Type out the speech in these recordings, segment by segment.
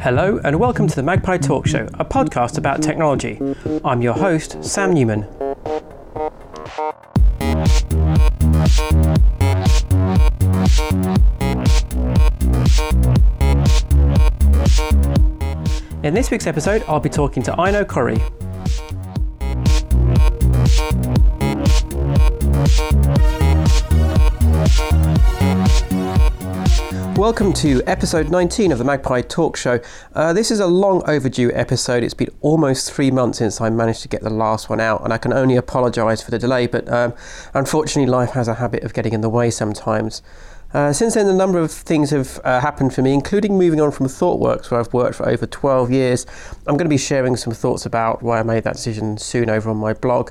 Hello, and welcome to the Magpie Talk Show, a podcast about technology. I'm your host, Sam Newman. In this week's episode, I'll be talking to Aino Corry. Welcome to episode 19 of the Magpie Talk Show. Uh, this is a long overdue episode. It's been almost three months since I managed to get the last one out, and I can only apologise for the delay, but um, unfortunately, life has a habit of getting in the way sometimes. Uh, since then, a number of things have uh, happened for me, including moving on from ThoughtWorks, where I've worked for over 12 years. I'm going to be sharing some thoughts about why I made that decision soon over on my blog.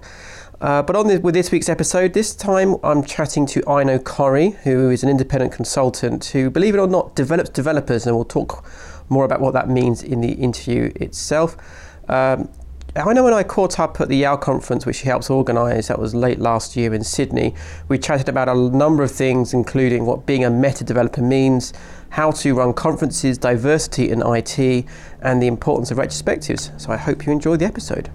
Uh, but on this, with this week's episode, this time I'm chatting to Aino Corry, who is an independent consultant who, believe it or not, develops developers, and we'll talk more about what that means in the interview itself. Um, I know when I caught up at the YOW conference, which she helps organise, that was late last year in Sydney, we chatted about a number of things, including what being a meta developer means, how to run conferences, diversity in IT, and the importance of retrospectives. So I hope you enjoy the episode.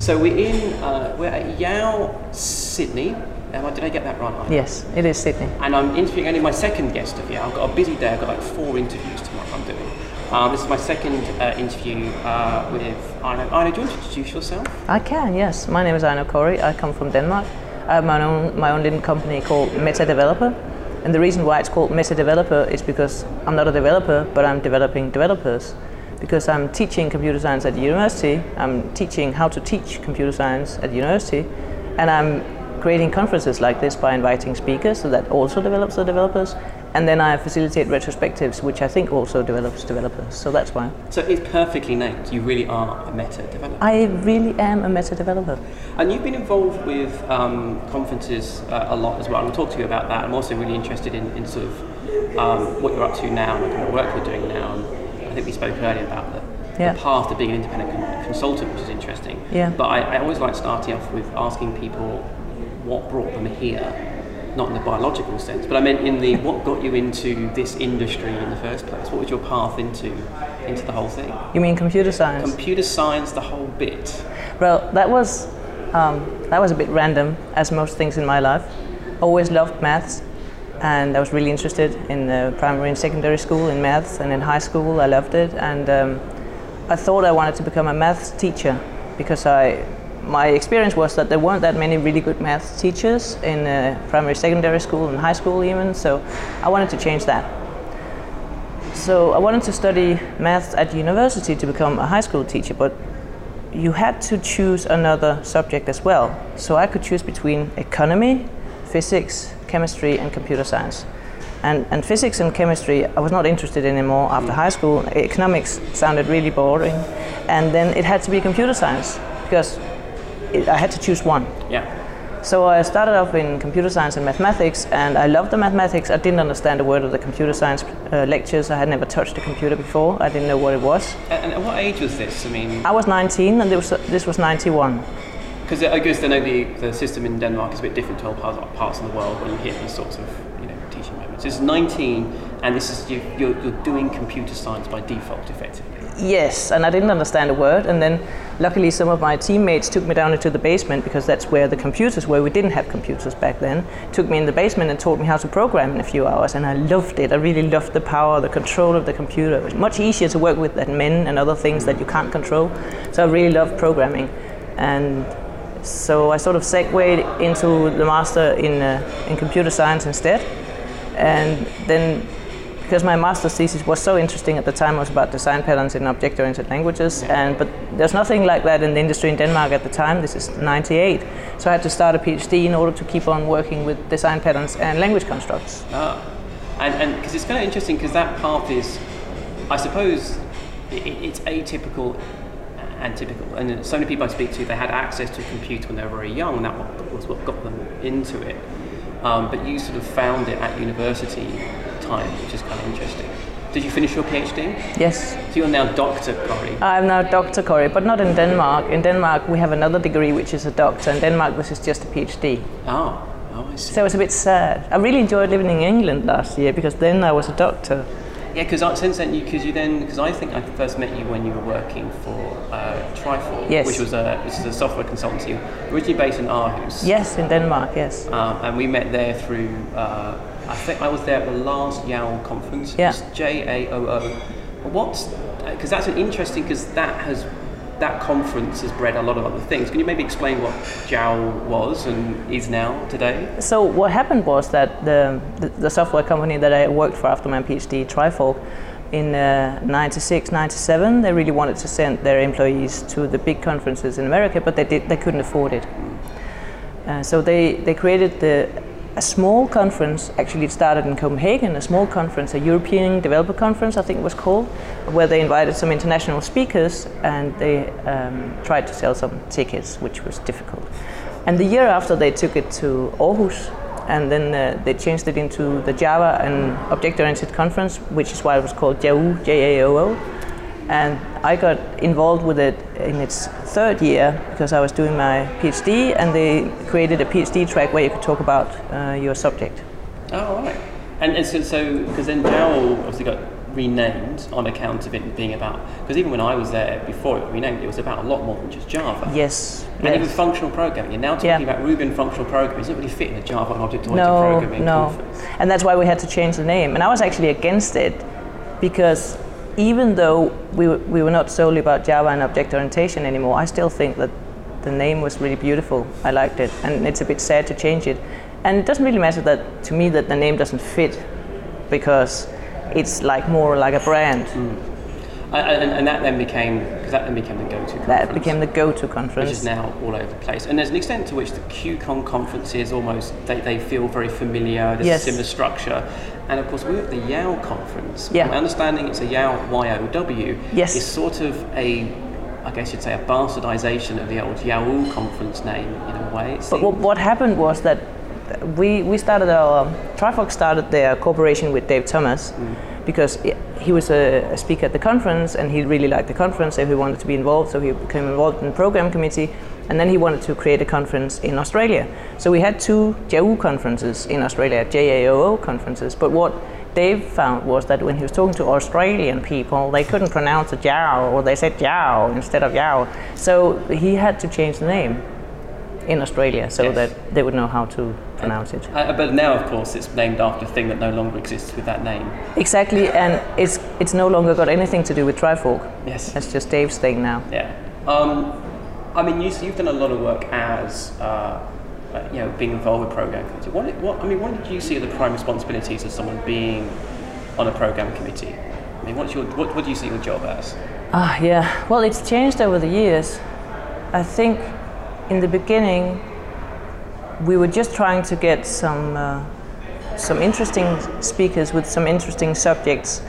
So we're in, we're at YOW Sydney. Um, did I get that right? Yes, it is Sydney. And I'm interviewing only my second guest of YOW. I've got a busy day. I've got like four interviews tomorrow I'm doing. Um, this is my second uh, interview uh, with Aino. Aino, do you want to introduce yourself? I can, yes. My name is Aino Corry. I come from Denmark. I have my own, my own little company called Meta Developer. And the reason why it's called Meta Developer is because I'm not a developer, but I'm developing developers because I'm teaching computer science at the university. I'm teaching how to teach computer science at the university, and I'm creating conferences like this by inviting speakers, so that also develops the developers. And then I facilitate retrospectives, which I think also develops developers. So that's why. So it's perfectly named. You really are a meta developer. I really am a meta developer. And you've been involved with um, conferences uh, a lot as well. I'll talk to you about that. I'm also really interested in, in sort of um, what you're up to now and the kind of work you're doing now. I think we spoke earlier about the, yeah. the path to being an independent con- consultant, which is interesting. Yeah. But I, I always like starting off with asking people what brought them here not in the biological sense, but I meant in the what got you into this industry in the first place. What was your path into into the whole thing? You mean computer science? Computer science, the whole bit. Well, that was um, that was a bit random, as most things in my life. Always loved maths, and I was really interested in primary and secondary school in maths, and in high school I loved it, and um, I thought I wanted to become a maths teacher because I my experience was that there weren't that many really good math teachers in uh, primary, secondary school, and high school even. So I wanted to change that. So I wanted to study maths at university to become a high school teacher, but you had to choose another subject as well. So I could choose between economy, physics, chemistry and computer science. And, and physics and chemistry I was not interested in anymore after high school. Economics sounded really boring. And then it had to be computer science because it, I had to choose one. Yeah. So I started off in computer science and mathematics, and I loved the mathematics. I didn't understand a word of the computer science uh, lectures. I had never touched a computer before. I didn't know what it was. And, and what age was this? I mean, I was 19, and was, this was 91 because I guess I know the, the system in Denmark is a bit different to other parts of the world when you hit these sorts of you know teaching moments. It's 19, and this is you, you're, you're doing computer science by default, effectively. Yes, and I didn't understand a word, and then luckily some of my teammates took me down into the basement because that's where the computers were. We didn't have computers back then. Took me in the basement and taught me how to program in a few hours, and I loved it. I really loved the power, the control of the computer. It was much easier to work with than men and other things that you can't control. So I really loved programming, and so I sort of segued into the master in, uh, in computer science instead. And then, because my master's thesis was so interesting at the time, it was about design patterns in object-oriented languages. And but there's nothing like that in the industry in Denmark at the time. This is '98, so I had to start a PhD in order to keep on working with design patterns and language constructs. Ah, and because it's kind of interesting because that path is, I suppose, it, it's atypical and typical. And so many people I speak to, they had access to a computer when they were very young, and that was what got them into it. Um, but you sort of found it at university time, which is kind of interesting. Did you finish your PhD? Yes. So you're now Dr. Corry? I'm now Dr. Corry, but not in Denmark. In Denmark, we have another degree which is a doctor. In Denmark, this is just a PhD. Oh, oh I see. So it's a bit sad. I really enjoyed living in England last year because then I was a doctor Yeah, because since then, because you, then, because I think I first met you when you were working for uh, Trifork, Yes. which was a which is a software consultancy originally based in Aarhus. Yes, in Denmark. Yes. Um, and we met there through. Uh, I think I was there at the last YAO conference. Yeah. J A O O. What's because that's an interesting because that has that conference has bred a lot of other things. Can you maybe explain what JAO was and is now today? So what happened was that the, the, the software company that I worked for after my PhD, Trifork, in uh, 96, 97, they really wanted to send their employees to the big conferences in America, but they, did, they couldn't afford it. Uh, so they, they created the, a small conference, actually it started in Copenhagen, a small conference, a European Developer Conference I think it was called, where they invited some international speakers and they um, tried to sell some tickets, which was difficult. And the year after they took it to Aarhus and then uh, they changed it into the Java and Object-Oriented Conference, which is why it was called JAOO, J-A-O-O. And I got involved with it in its third year because I was doing my PhD, and they created a PhD track where you could talk about uh, your subject. Oh, right. And, and so, so because then JAO obviously got renamed on account of it being about, because even when I was there before it got renamed, it was about a lot more than just Java. Yes. And even functional programming. You're now talking Yeah. about Ruby and functional programming. It doesn't really fit in a Java and object-oriented no, programming no. conference. And that's why we had to change the name. And I was actually against it because even though we, were- we were not solely about Java and object orientation anymore, I still think that the name was really beautiful. I liked it. And it's a bit sad to change it. And it doesn't really matter that to me that the name doesn't fit because it's like more like a brand. Mm. And, and, and that then became, because that then became the go-to conference. That became the go-to conference, which is now all over the place. And there's an extent to which the QCon conferences almost they, they feel very familiar. There's Yes. a similar structure. And of course, we're at the YOW conference. Yeah. My understanding it's a YAO YOW. Yes. Is sort of a, I guess you'd say, a bastardization of the old YAO conference name in a way. It But what, what happened was that we, we started our um, Trifork started their cooperation with Dave Thomas mm. because i he was a, a speaker at the conference and he really liked the conference, so he wanted to be involved. So he became involved in the program committee, and then he wanted to create a conference in Australia. So we had two JAO conferences in Australia, JAOO conferences. But what Dave found was that when he was talking to Australian people, they couldn't pronounce the Jao, or they said Jao instead of Yao. So he had to change the name in Australia so Yes. that they would know how to pronounce it. Uh, but now, of course, it's named after a thing that no longer exists with that name. Exactly, and it's it's no longer got anything to do with Trifork. Yes. That's just Dave's thing now. Yeah. Um, I mean, you, you've done a lot of work as, uh, uh, you know, being involved with program committee. What, what, I mean, what did you see the prime responsibilities of someone being on a program committee? I mean, what's your, what, what do you see your job as? Ah, yeah. Well, it's changed over the years. I think in the beginning we were just trying to get some uh, some interesting speakers with some interesting subjects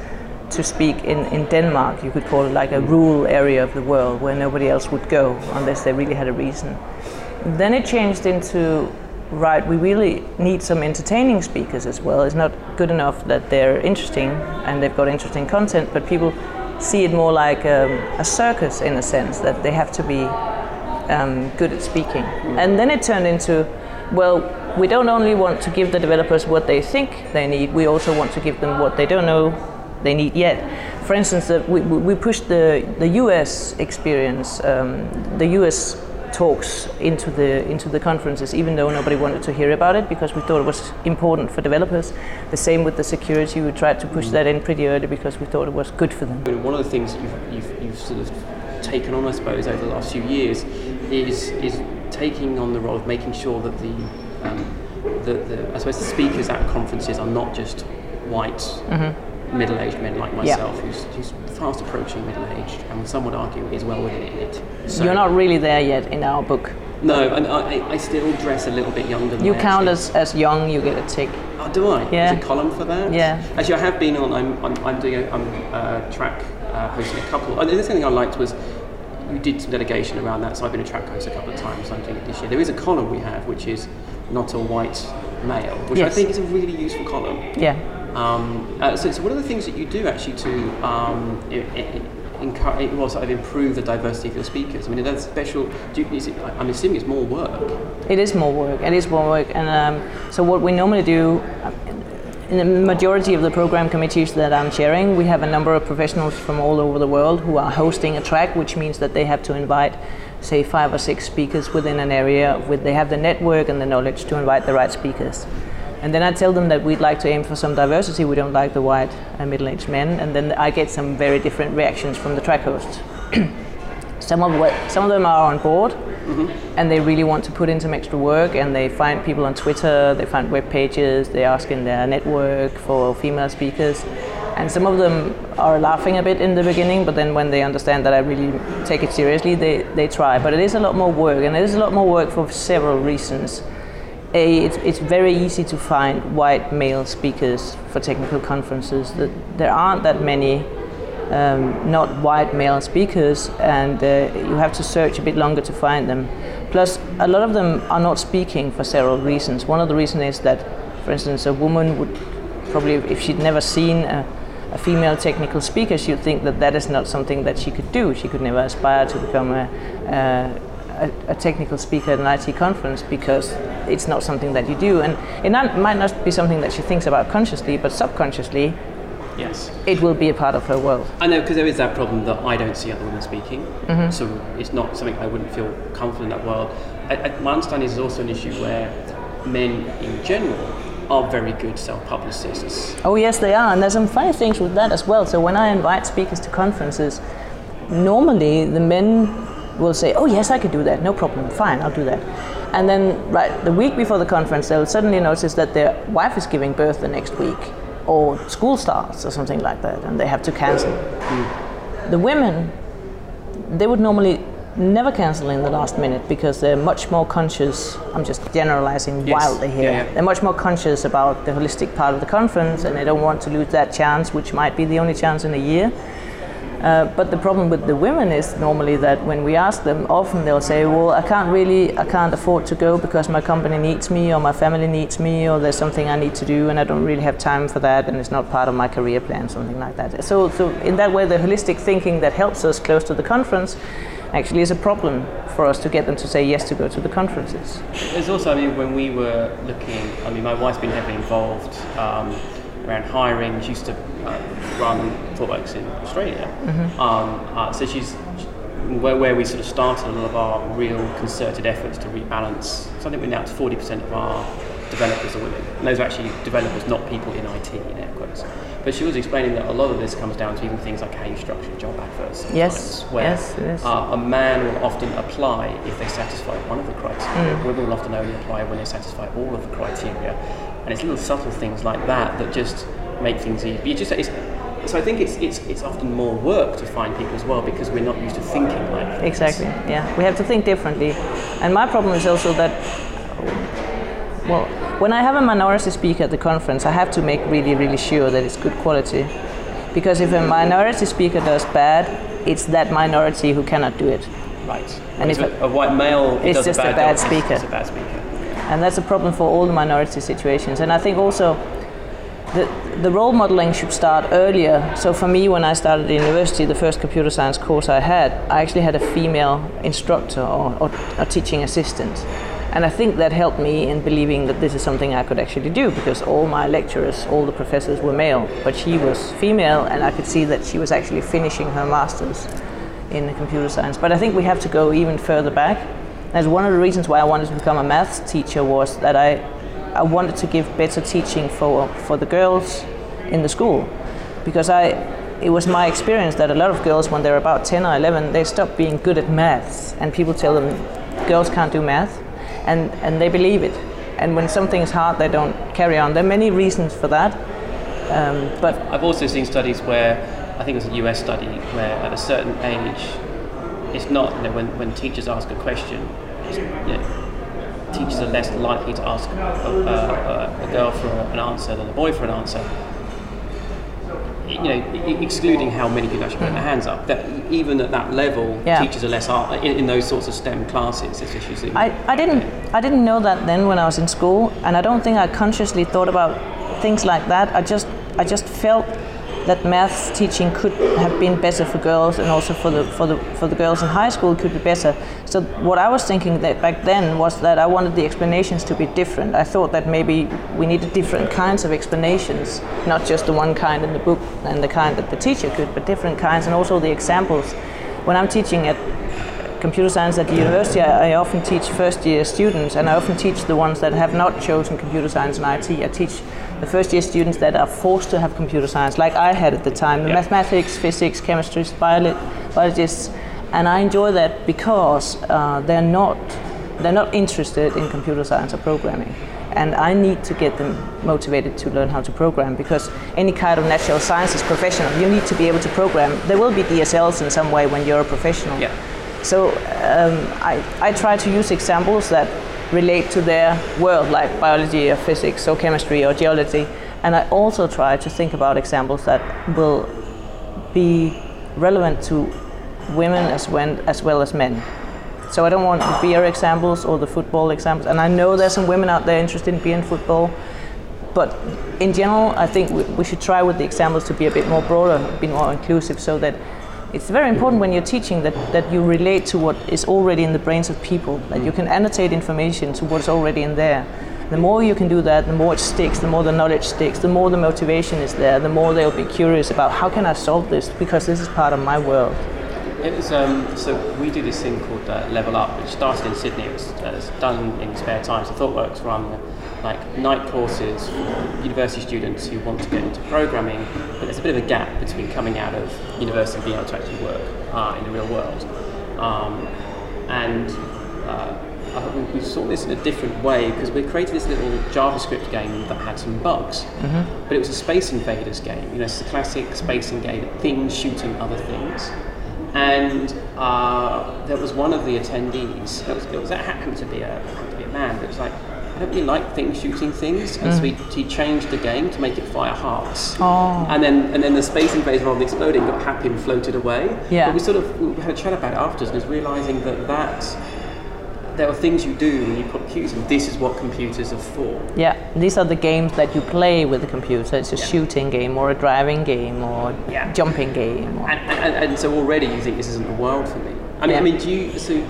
to speak in, in Denmark. You could call it like a rural area of the world where nobody else would go unless they really had a reason. Then it changed into right, we really need some entertaining speakers as well. It's not good enough that they're interesting and they've got interesting content, but people see it more like um, a circus in a sense that they have to be um, good at speaking. And then it turned into, well, we don't only want to give the developers what they think they need, we also want to give them what they don't know they need yet. For instance, that we, we pushed the, the UX experience, um, the UX talks into the into the conferences, even though nobody wanted to hear about it because we thought it was important for developers. The same with the security, we tried to push that in pretty early because we thought it was good for them. I mean, one of the things that you've, you've, you've sort of taken on, I suppose, over the last few years is, is taking on the role of making sure that the, um, the, the I suppose the speakers at conferences are not just white middle-aged men like myself who's, who's fast approaching middle-aged and some would argue is well within it. So- You're not really there yet in our book. No, and I, I still dress a little bit younger than You I count actually- as, as young, you get a tick. Oh, do I? Yeah. There's a column for that? Yeah. Actually, I have been on, I'm, I'm, I'm doing a I'm, uh, track uh, hosting a couple. And the other thing I liked was you did some delegation around that, so I've been a track host a couple of times, so I'm doing it this year. There is a column we have which is not a white male, which I think is a really useful column. Yeah. Um, uh, so, so, what are the things that you do actually to um, encourage, well, sort of improve the diversity of your speakers? I mean, that's special. You, it, I'm assuming it's more work. It is more work. It is more work, and um, so what we normally do, um, in the majority of the program committees that I'm chairing, we have a number of professionals from all over the world who are hosting a track, which means that they have to invite, say, five or six speakers within an area. With they have the network and the knowledge to invite the right speakers. And then I tell them that we'd like to aim for some diversity. We don't like the white and middle-aged men. And then I get some very different reactions from the track hosts. some of what, some of them are on board, mm-hmm. and they really want to put in some extra work. And they find people on Twitter, they find web pages, they ask in their network for female speakers. And some of them are laughing a bit in the beginning, but then when they understand that I really take it seriously, they, they try. But it is a lot more work, and it is a lot more work for several reasons a, it's, it's very easy to find white male speakers for technical conferences. There aren't that many um, not white male speakers, and uh, you have to search a bit longer to find them. Plus, a lot of them are not speaking for several reasons. One of the reasons is that, for instance, a woman would probably, if she'd never seen a, a female technical speaker, she'd think that that is not something that she could do. She could never aspire to become a, a a, a, technical speaker at an IT conference because it's not something that you do. And it not, might not be something that she thinks about consciously, but subconsciously, yes, it will be a part of her world. I know because there is that problem that I don't see other women speaking, mm-hmm. so it's not something I wouldn't feel comfortable in that world. I, I, my understanding is also an issue where men in general are very good self-publicists. Oh yes, they are, and there's some funny things with that as well. So when I invite speakers to conferences, normally the men will say, "Oh yes, I could do that. No problem. Fine, I'll do that." And then, right the week before the conference, they'll suddenly notice that their wife is giving birth the next week, or school starts, or something like that, and they have to cancel. Mm. The women, they would normally never cancel in the last minute because they're much more conscious. I'm just generalizing yes. wildly here. Yeah, yeah. They're much more conscious about the holistic part of the conference, and they don't want to lose that chance, which might be the only chance in a year. Uh, but the problem with the women is normally that when we ask them, often they'll say, "Well, I can't really, I can't afford to go because my company needs me, or my family needs me, or there's something I need to do, and I don't really have time for that, and it's not part of my career plan, something like that." So, so in that way, the holistic thinking that helps us close to the conference actually is a problem for us to get them to say yes to go to the conferences. There's also, I mean, when we were looking, I mean, my wife's been heavily involved. Um, around hiring. She used to uh, run ThoughtWorks in Australia. Mm-hmm. Um, uh, so she's where, where we sort of started a lot of our real concerted efforts to rebalance. So I think we're now at 40% of our developers are women. And those are actually developers, not people in IT, in air quotes. But she was explaining that a lot of this comes down to even things like how you structure job adverts. Yes, where yes, yes. Uh, a man will often apply if they satisfy one of the criteria. Mm. Women will often only apply when they satisfy all of the criteria. And it's little subtle things like that that just make things easy. You just, so I think it's, it's, it's often more work to find people as well because we're not used to thinking like this. Exactly, yeah. We have to think differently. And my problem is also that, well, when I have a minority speaker at the conference, I have to make really, really sure that it's good quality. Because if a minority speaker does bad, it's that minority who cannot do it. Right. And if a, a white male it's just a bad, a bad speaker. It's a bad speaker and that's a problem for all the minority situations. And I think also the, the role modeling should start earlier. So for me, when I started university, the first computer science course I had, I actually had a female instructor or, or a teaching assistant. And I think that helped me in believing that this is something I could actually do because all my lecturers, all the professors were male, but she was female, and I could see that she was actually finishing her master's in computer science. But I think we have to go even further back and one of the reasons why I wanted to become a maths teacher was that I, I wanted to give better teaching for, for the girls in the school. Because I, it was my experience that a lot of girls, when they're about 10 or 11, they stop being good at maths. And people tell them girls can't do math. And, and they believe it. And when something is hard, they don't carry on. There are many reasons for that. Um, but I've also seen studies where, I think it was a US study, where at a certain age, it's not, you know, when, when teachers ask a question, you know, teachers are less likely to ask a, a, a girl for an answer than a boy for an answer. You know, excluding how many people actually put their hands up, that even at that level, yeah. teachers are less in, in, those sorts of STEM classes. I, I didn't I didn't know that then when I was in school, and I don't think I consciously thought about things like that. I just I just felt that maths teaching could have been better for girls and also for the for the for the girls in high school could be better. So what I was thinking that back then was that I wanted the explanations to be different. I thought that maybe we needed different kinds of explanations, not just the one kind in the book and the kind that the teacher could, but different kinds and also the examples. When I'm teaching at computer science at the university, I, I, often teach first year students, and I often teach the ones that have not chosen computer science and IT. I teach the first year students that are forced to have computer science, like I had at the time, the yeah. mathematics, physics, chemistry, biologists, and I enjoy that because uh, they're not they're not interested in computer science or programming. And I need to get them motivated to learn how to program because any kind of natural sciences professional, you need to be able to program. There will be DSLs in some way when you're a professional. Yeah. So um, I, I try to use examples that relate to their world, like biology or physics or chemistry or geology. And I also try to think about examples that will be relevant to women as, when, as well as men. So I don't want the beer examples or the football examples. And I know there's some women out there interested in beer and football. But in general, I think we, we should try with the examples to be a bit more broader, bit more inclusive, so that it's very important when you're teaching that, that you relate to what is already in the brains of people, that you can annotate information to what's already in there. The more you can do that, the more it sticks, the more the knowledge sticks, the more the motivation is there, the more they'll be curious about how can I solve this because this is part of my world. It was um, so we do this thing called uh, Level Up, which started in Sydney. It was uh, done in spare time. So ThoughtWorks run like night courses for university students who want to get into programming, but there's a bit of a gap between coming out of university and being able to actually work uh, in the real world. Um, and uh, we, we, saw this in a different way because we created this little JavaScript game that had some bugs, mm-hmm. but it was a Space Invaders game. You know, it's a classic Space Invader, things shooting other things. And uh, there was one of the attendees. It was, it was that happened to be a happened to be a man, but it was like don't really like things shooting things, and mm. so he, he, changed the game to make it fire hearts. Oh. And then and then the space invader rather than exploding got happy and floated away. Yeah. But we sort of we had a chat about it afterwards and was realizing that that there are things you do when you put cues and this is what computers are for. Yeah, these are the games that you play with the computer. It's a yeah. shooting game or a driving game or yeah. jumping game. And, and, and, so already you think this isn't the world for me. I mean, yeah. I mean, do you so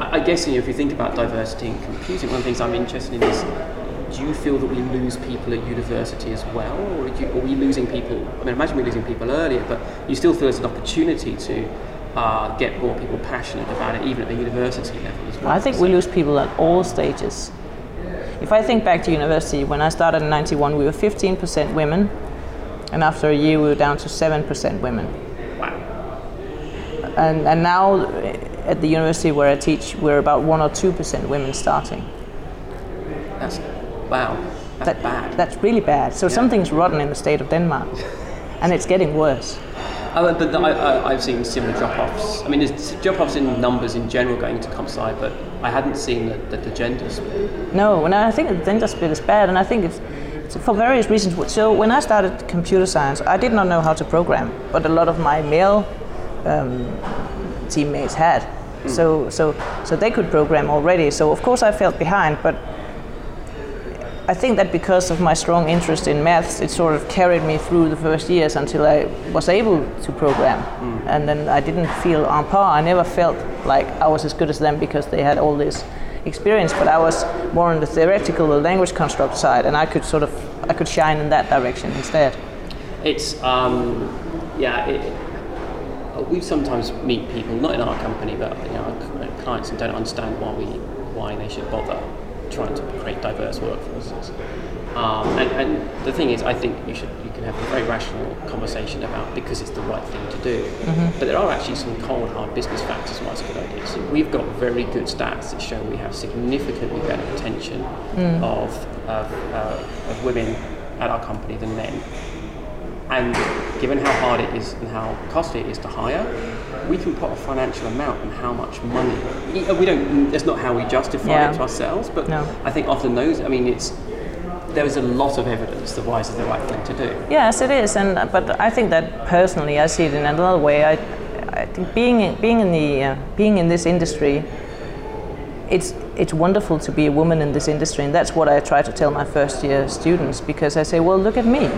I guess you know, if you think about diversity in computing, one of the things I'm interested in is do you feel that we lose people at university as well, or are, you, are we losing people? I mean, imagine we're losing people earlier, but you still feel there's an opportunity to uh, get more people passionate about it, even at the university level as well. I think we lose people at all stages. If I think back to university, when I started in '91, we were 15% women, and after a year, we were down to 7% women. And and now at the university where I teach, we're about one or two percent women starting. That's wow. That's that, bad. That's really bad. So yeah. something's rotten in the state of Denmark, and it's getting worse. Uh, but the, I, have seen similar drop-offs. I mean, there's drop-offs in numbers in general going to comp sci, but I hadn't seen the, the, the gender split. No, and I think the gender split is bad, and I think it's, it's for various reasons. So when I started computer science, I did not know how to program, but a lot of my male um, teammates had. Mm. So, so, so they could program already. So of course I felt behind, but I think that because of my strong interest in maths, it sort of carried me through the first years until I was able to program. Mm. And then I didn't feel en par. I never felt like I was as good as them because they had all this experience, but I was more on the theoretical, the language construct side, and I could sort of I could shine in that direction instead. It's um, yeah. It, we sometimes meet people, not in our company, but you know, our clients, and don't understand why we why they should bother trying to create diverse workforces. Um, and, and, the thing is, I think you should you can have a very rational conversation about because it's the right thing to do. Mm-hmm. But there are actually some cold hard business factors why it's a good idea. So we've got very good stats that show we have significantly better retention mm. of of, uh, of women at our company than men. And given how hard it is and how costly it is to hire, we can put a financial amount on how much money. We don't. That's not how we justify yeah. it to ourselves. But no. I think often those. I mean, it's there is a lot of evidence that why is the right thing to do. Yes, it is, and but I think that personally, I see it in another way. I, I think being being in the uh, being in this industry, it's it's wonderful to be a woman in this industry, and that's what I try to tell my first year students because I say, well, look at me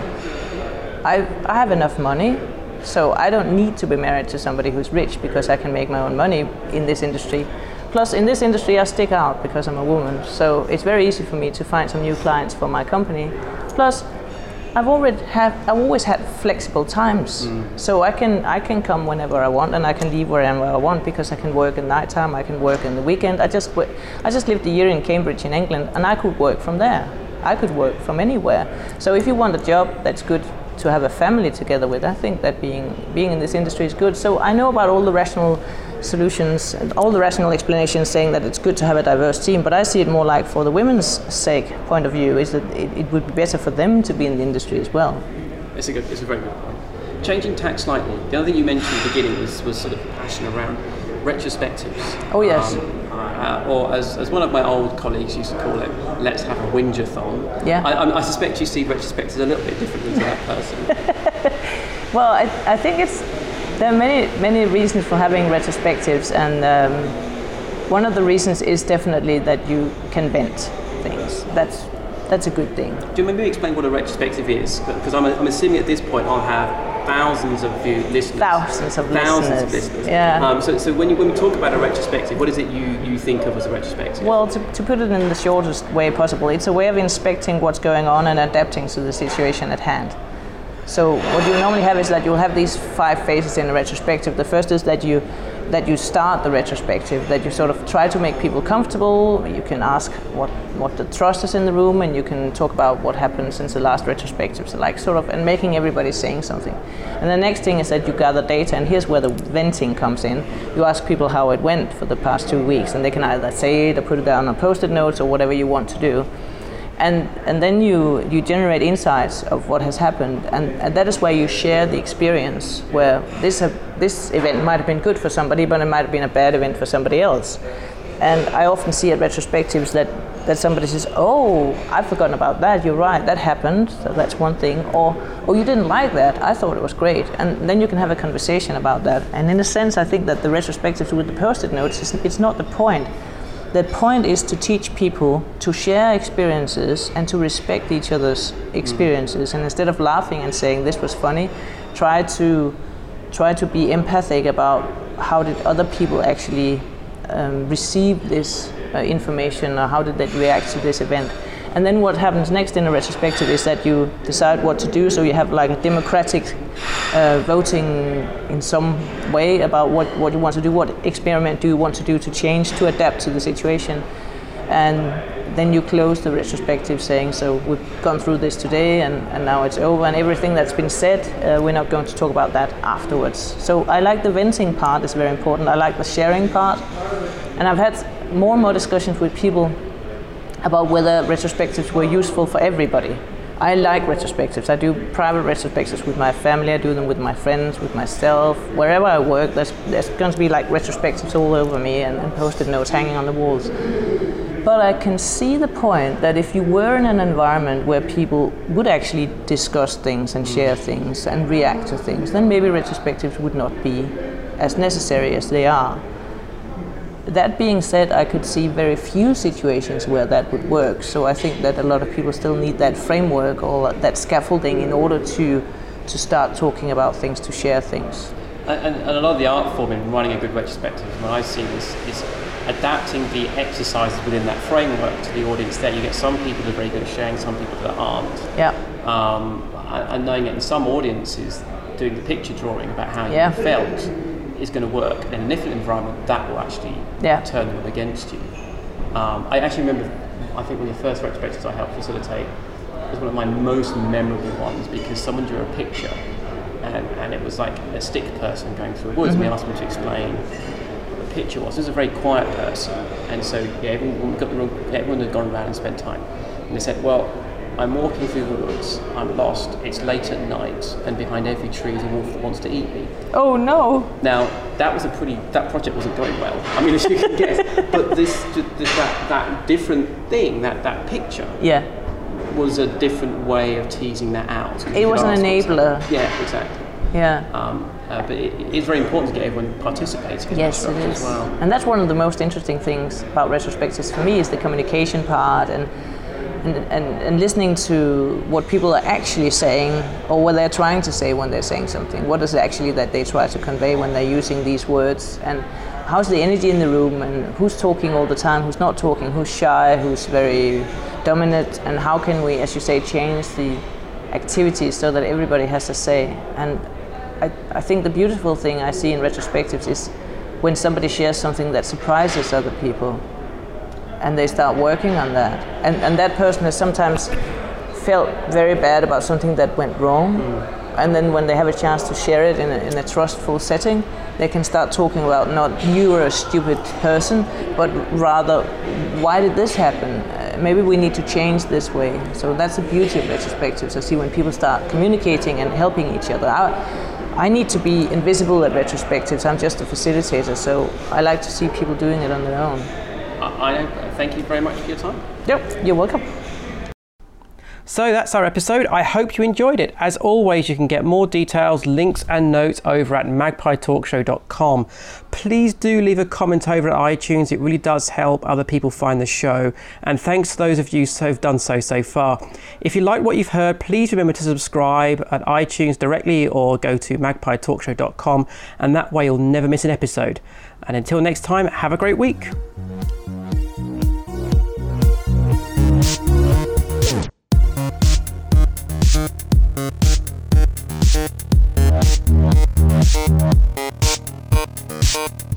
I, I have enough money, so I don't need to be married to somebody who's rich because I can make my own money in this industry. Plus, in this industry, I stick out because I'm a woman, so it's very easy for me to find some new clients for my company. Plus, I've already have I've always had flexible times, mm. so I can I can come whenever I want and I can leave wherever I want because I can work at night time. I can work in the weekend. I just I just lived a year in Cambridge in England and I could work from there. I could work from anywhere. So if you want a job that's good to have a family together with, I think that being being in this industry is good. So I know about all the rational solutions and all the rational explanations saying that it's good to have a diverse team, but I see it more like for the women's sake point of view is that it, it would be better for them to be in the industry as well. It's a good, it's a very good point. Changing tack slightly. The other thing you mentioned at the beginning was, was sort of passion around retrospectives. Oh, yes. Um, or as, as one of my old colleagues used to call it, let's have a whingeathon. Yeah. I, I, I suspect you see retrospectives a little bit differently to that person. Well, I, I think it's there are many many reasons for having retrospectives, and um, one of the reasons is definitely that you can vent things. That's that's a good thing. Do you maybe explain what a retrospective is? Because I'm, I'm assuming at this point I'll have thousands of view listeners. Thousands of thousands of listeners. listeners. Yeah. Um, so, so when you when we talk about a retrospective, what is it you, you think of as a retrospective? Well, to, to put it in the shortest way possible, it's a way of inspecting what's going on and adapting to the situation at hand. So what you normally have is that you'll have these five phases in a retrospective. The first is that you that you start the retrospective, that you sort of try to make people comfortable. You can ask what, what the trust is in the room, and you can talk about what happened since the last retrospective. So like sort of and making everybody saying something. And the next thing is that you gather data, and here's where the venting comes in. You ask people how it went for the past two weeks, and they can either say it or put it down on post-it notes or whatever you want to do and and then you you generate insights of what has happened. And, and that is where you share the experience where this have, this event might have been good for somebody but it might have been a bad event for somebody else. And i often see at retrospectives that that somebody says oh i've forgotten about that. You're right. That happened. So that's one thing. Or oh you didn't like that. I thought it was great. And then you can have a conversation about that. And in a sense i think that the retrospectives with the post-it notes is, it's not the point the point is to teach people to share experiences and to respect each other's experiences. And instead of laughing and saying this was funny, try to try to be empathic about how did other people actually um, receive this uh, information or how did they react to this event. And then what happens next in a retrospective is that you decide what to do. So you have like a democratic uh, voting in some way about what, what you want to do, what experiment do you want to do to change, to adapt to the situation. And then you close the retrospective saying, so we've gone through this today and, and now it's over and everything that's been said, uh, we're not going to talk about that afterwards. So I like the venting part, is very important. I like the sharing part. And I've had more and more discussions with people about whether retrospectives were useful for everybody. I like retrospectives. I do private retrospectives with my family. I do them with my friends, with myself. Wherever I work, there's, there's going to be like retrospectives all over me and, and post-it notes hanging on the walls. But I can see the point that if you were in an environment where people would actually discuss things and mm. share things and react to things, then maybe retrospectives would not be as necessary as they are. That being said, I could see very few situations where that would work. So I think that a lot of people still need that framework or that scaffolding in order to to start talking about things, to share things. And, and a lot of the art form in running a good retrospective, what I see is, is adapting the exercises within that framework to the audience there. You get some people that are very good at sharing, some people that aren't. Yeah. Um, and and knowing it in some audiences, doing the picture drawing about how Yeah. you felt is going to work. And in a different environment, that will actually Yeah. turn them against you. Um, I actually remember, I think one of the first retrospectives I helped facilitate was one of my most memorable ones because someone drew a picture and, and it was like a stick person going through the woods and we asked them to explain what the picture was. This was a very quiet person and so yeah, everyone, got the wrong, everyone had gone around and spent time. And they said, well, I'm walking through the woods, I'm lost, it's late at night and behind every tree is a wolf that wants to eat me. Oh no. Now that was a pretty. That project wasn't going well. I mean, as you can guess. But this, this that that different thing, that that picture, Yeah. was a different way of teasing that out. It was an enabler. Yeah, exactly. Yeah. Um, uh, but it, it is very important to get everyone participating in Yes, it as well. And that's one of the most interesting things about retrospectives for me is the communication part and and, and, and listening to what people are actually saying or what they're trying to say when they're saying something. What is it actually that they try to convey when they're using these words? And how's the energy in the room? And who's talking all the time? Who's not talking? Who's shy? Who's very dominant? And how can we, as you say, change the activities so that everybody has a say? And I, I think the beautiful thing I see in retrospectives is when somebody shares something that surprises other people and they start working on that. And, and that person has sometimes felt very bad about something that went wrong. Mm. And then when they have a chance to share it in a, in a trustful setting, they can start talking about not you are a stupid person, but rather why did this happen? Uh, maybe we need to change this way. So that's the beauty of retrospectives. I see when people start communicating and helping each other. I, I need to be invisible at retrospectives. I'm just a facilitator, so I like to see people doing it on their own. I, thank you very much for your time. Yep, you're welcome. So that's our episode. I hope you enjoyed it. As always, you can get more details, links, and notes over at magpietalkshow.com. Please do leave a comment over at iTunes. It really does help other people find the show. And thanks to those of you who have done so so far. If you like what you've heard, please remember to subscribe at iTunes directly or go to magpietalkshow.com, and that way you'll never miss an episode. And until next time, have a great week. Thank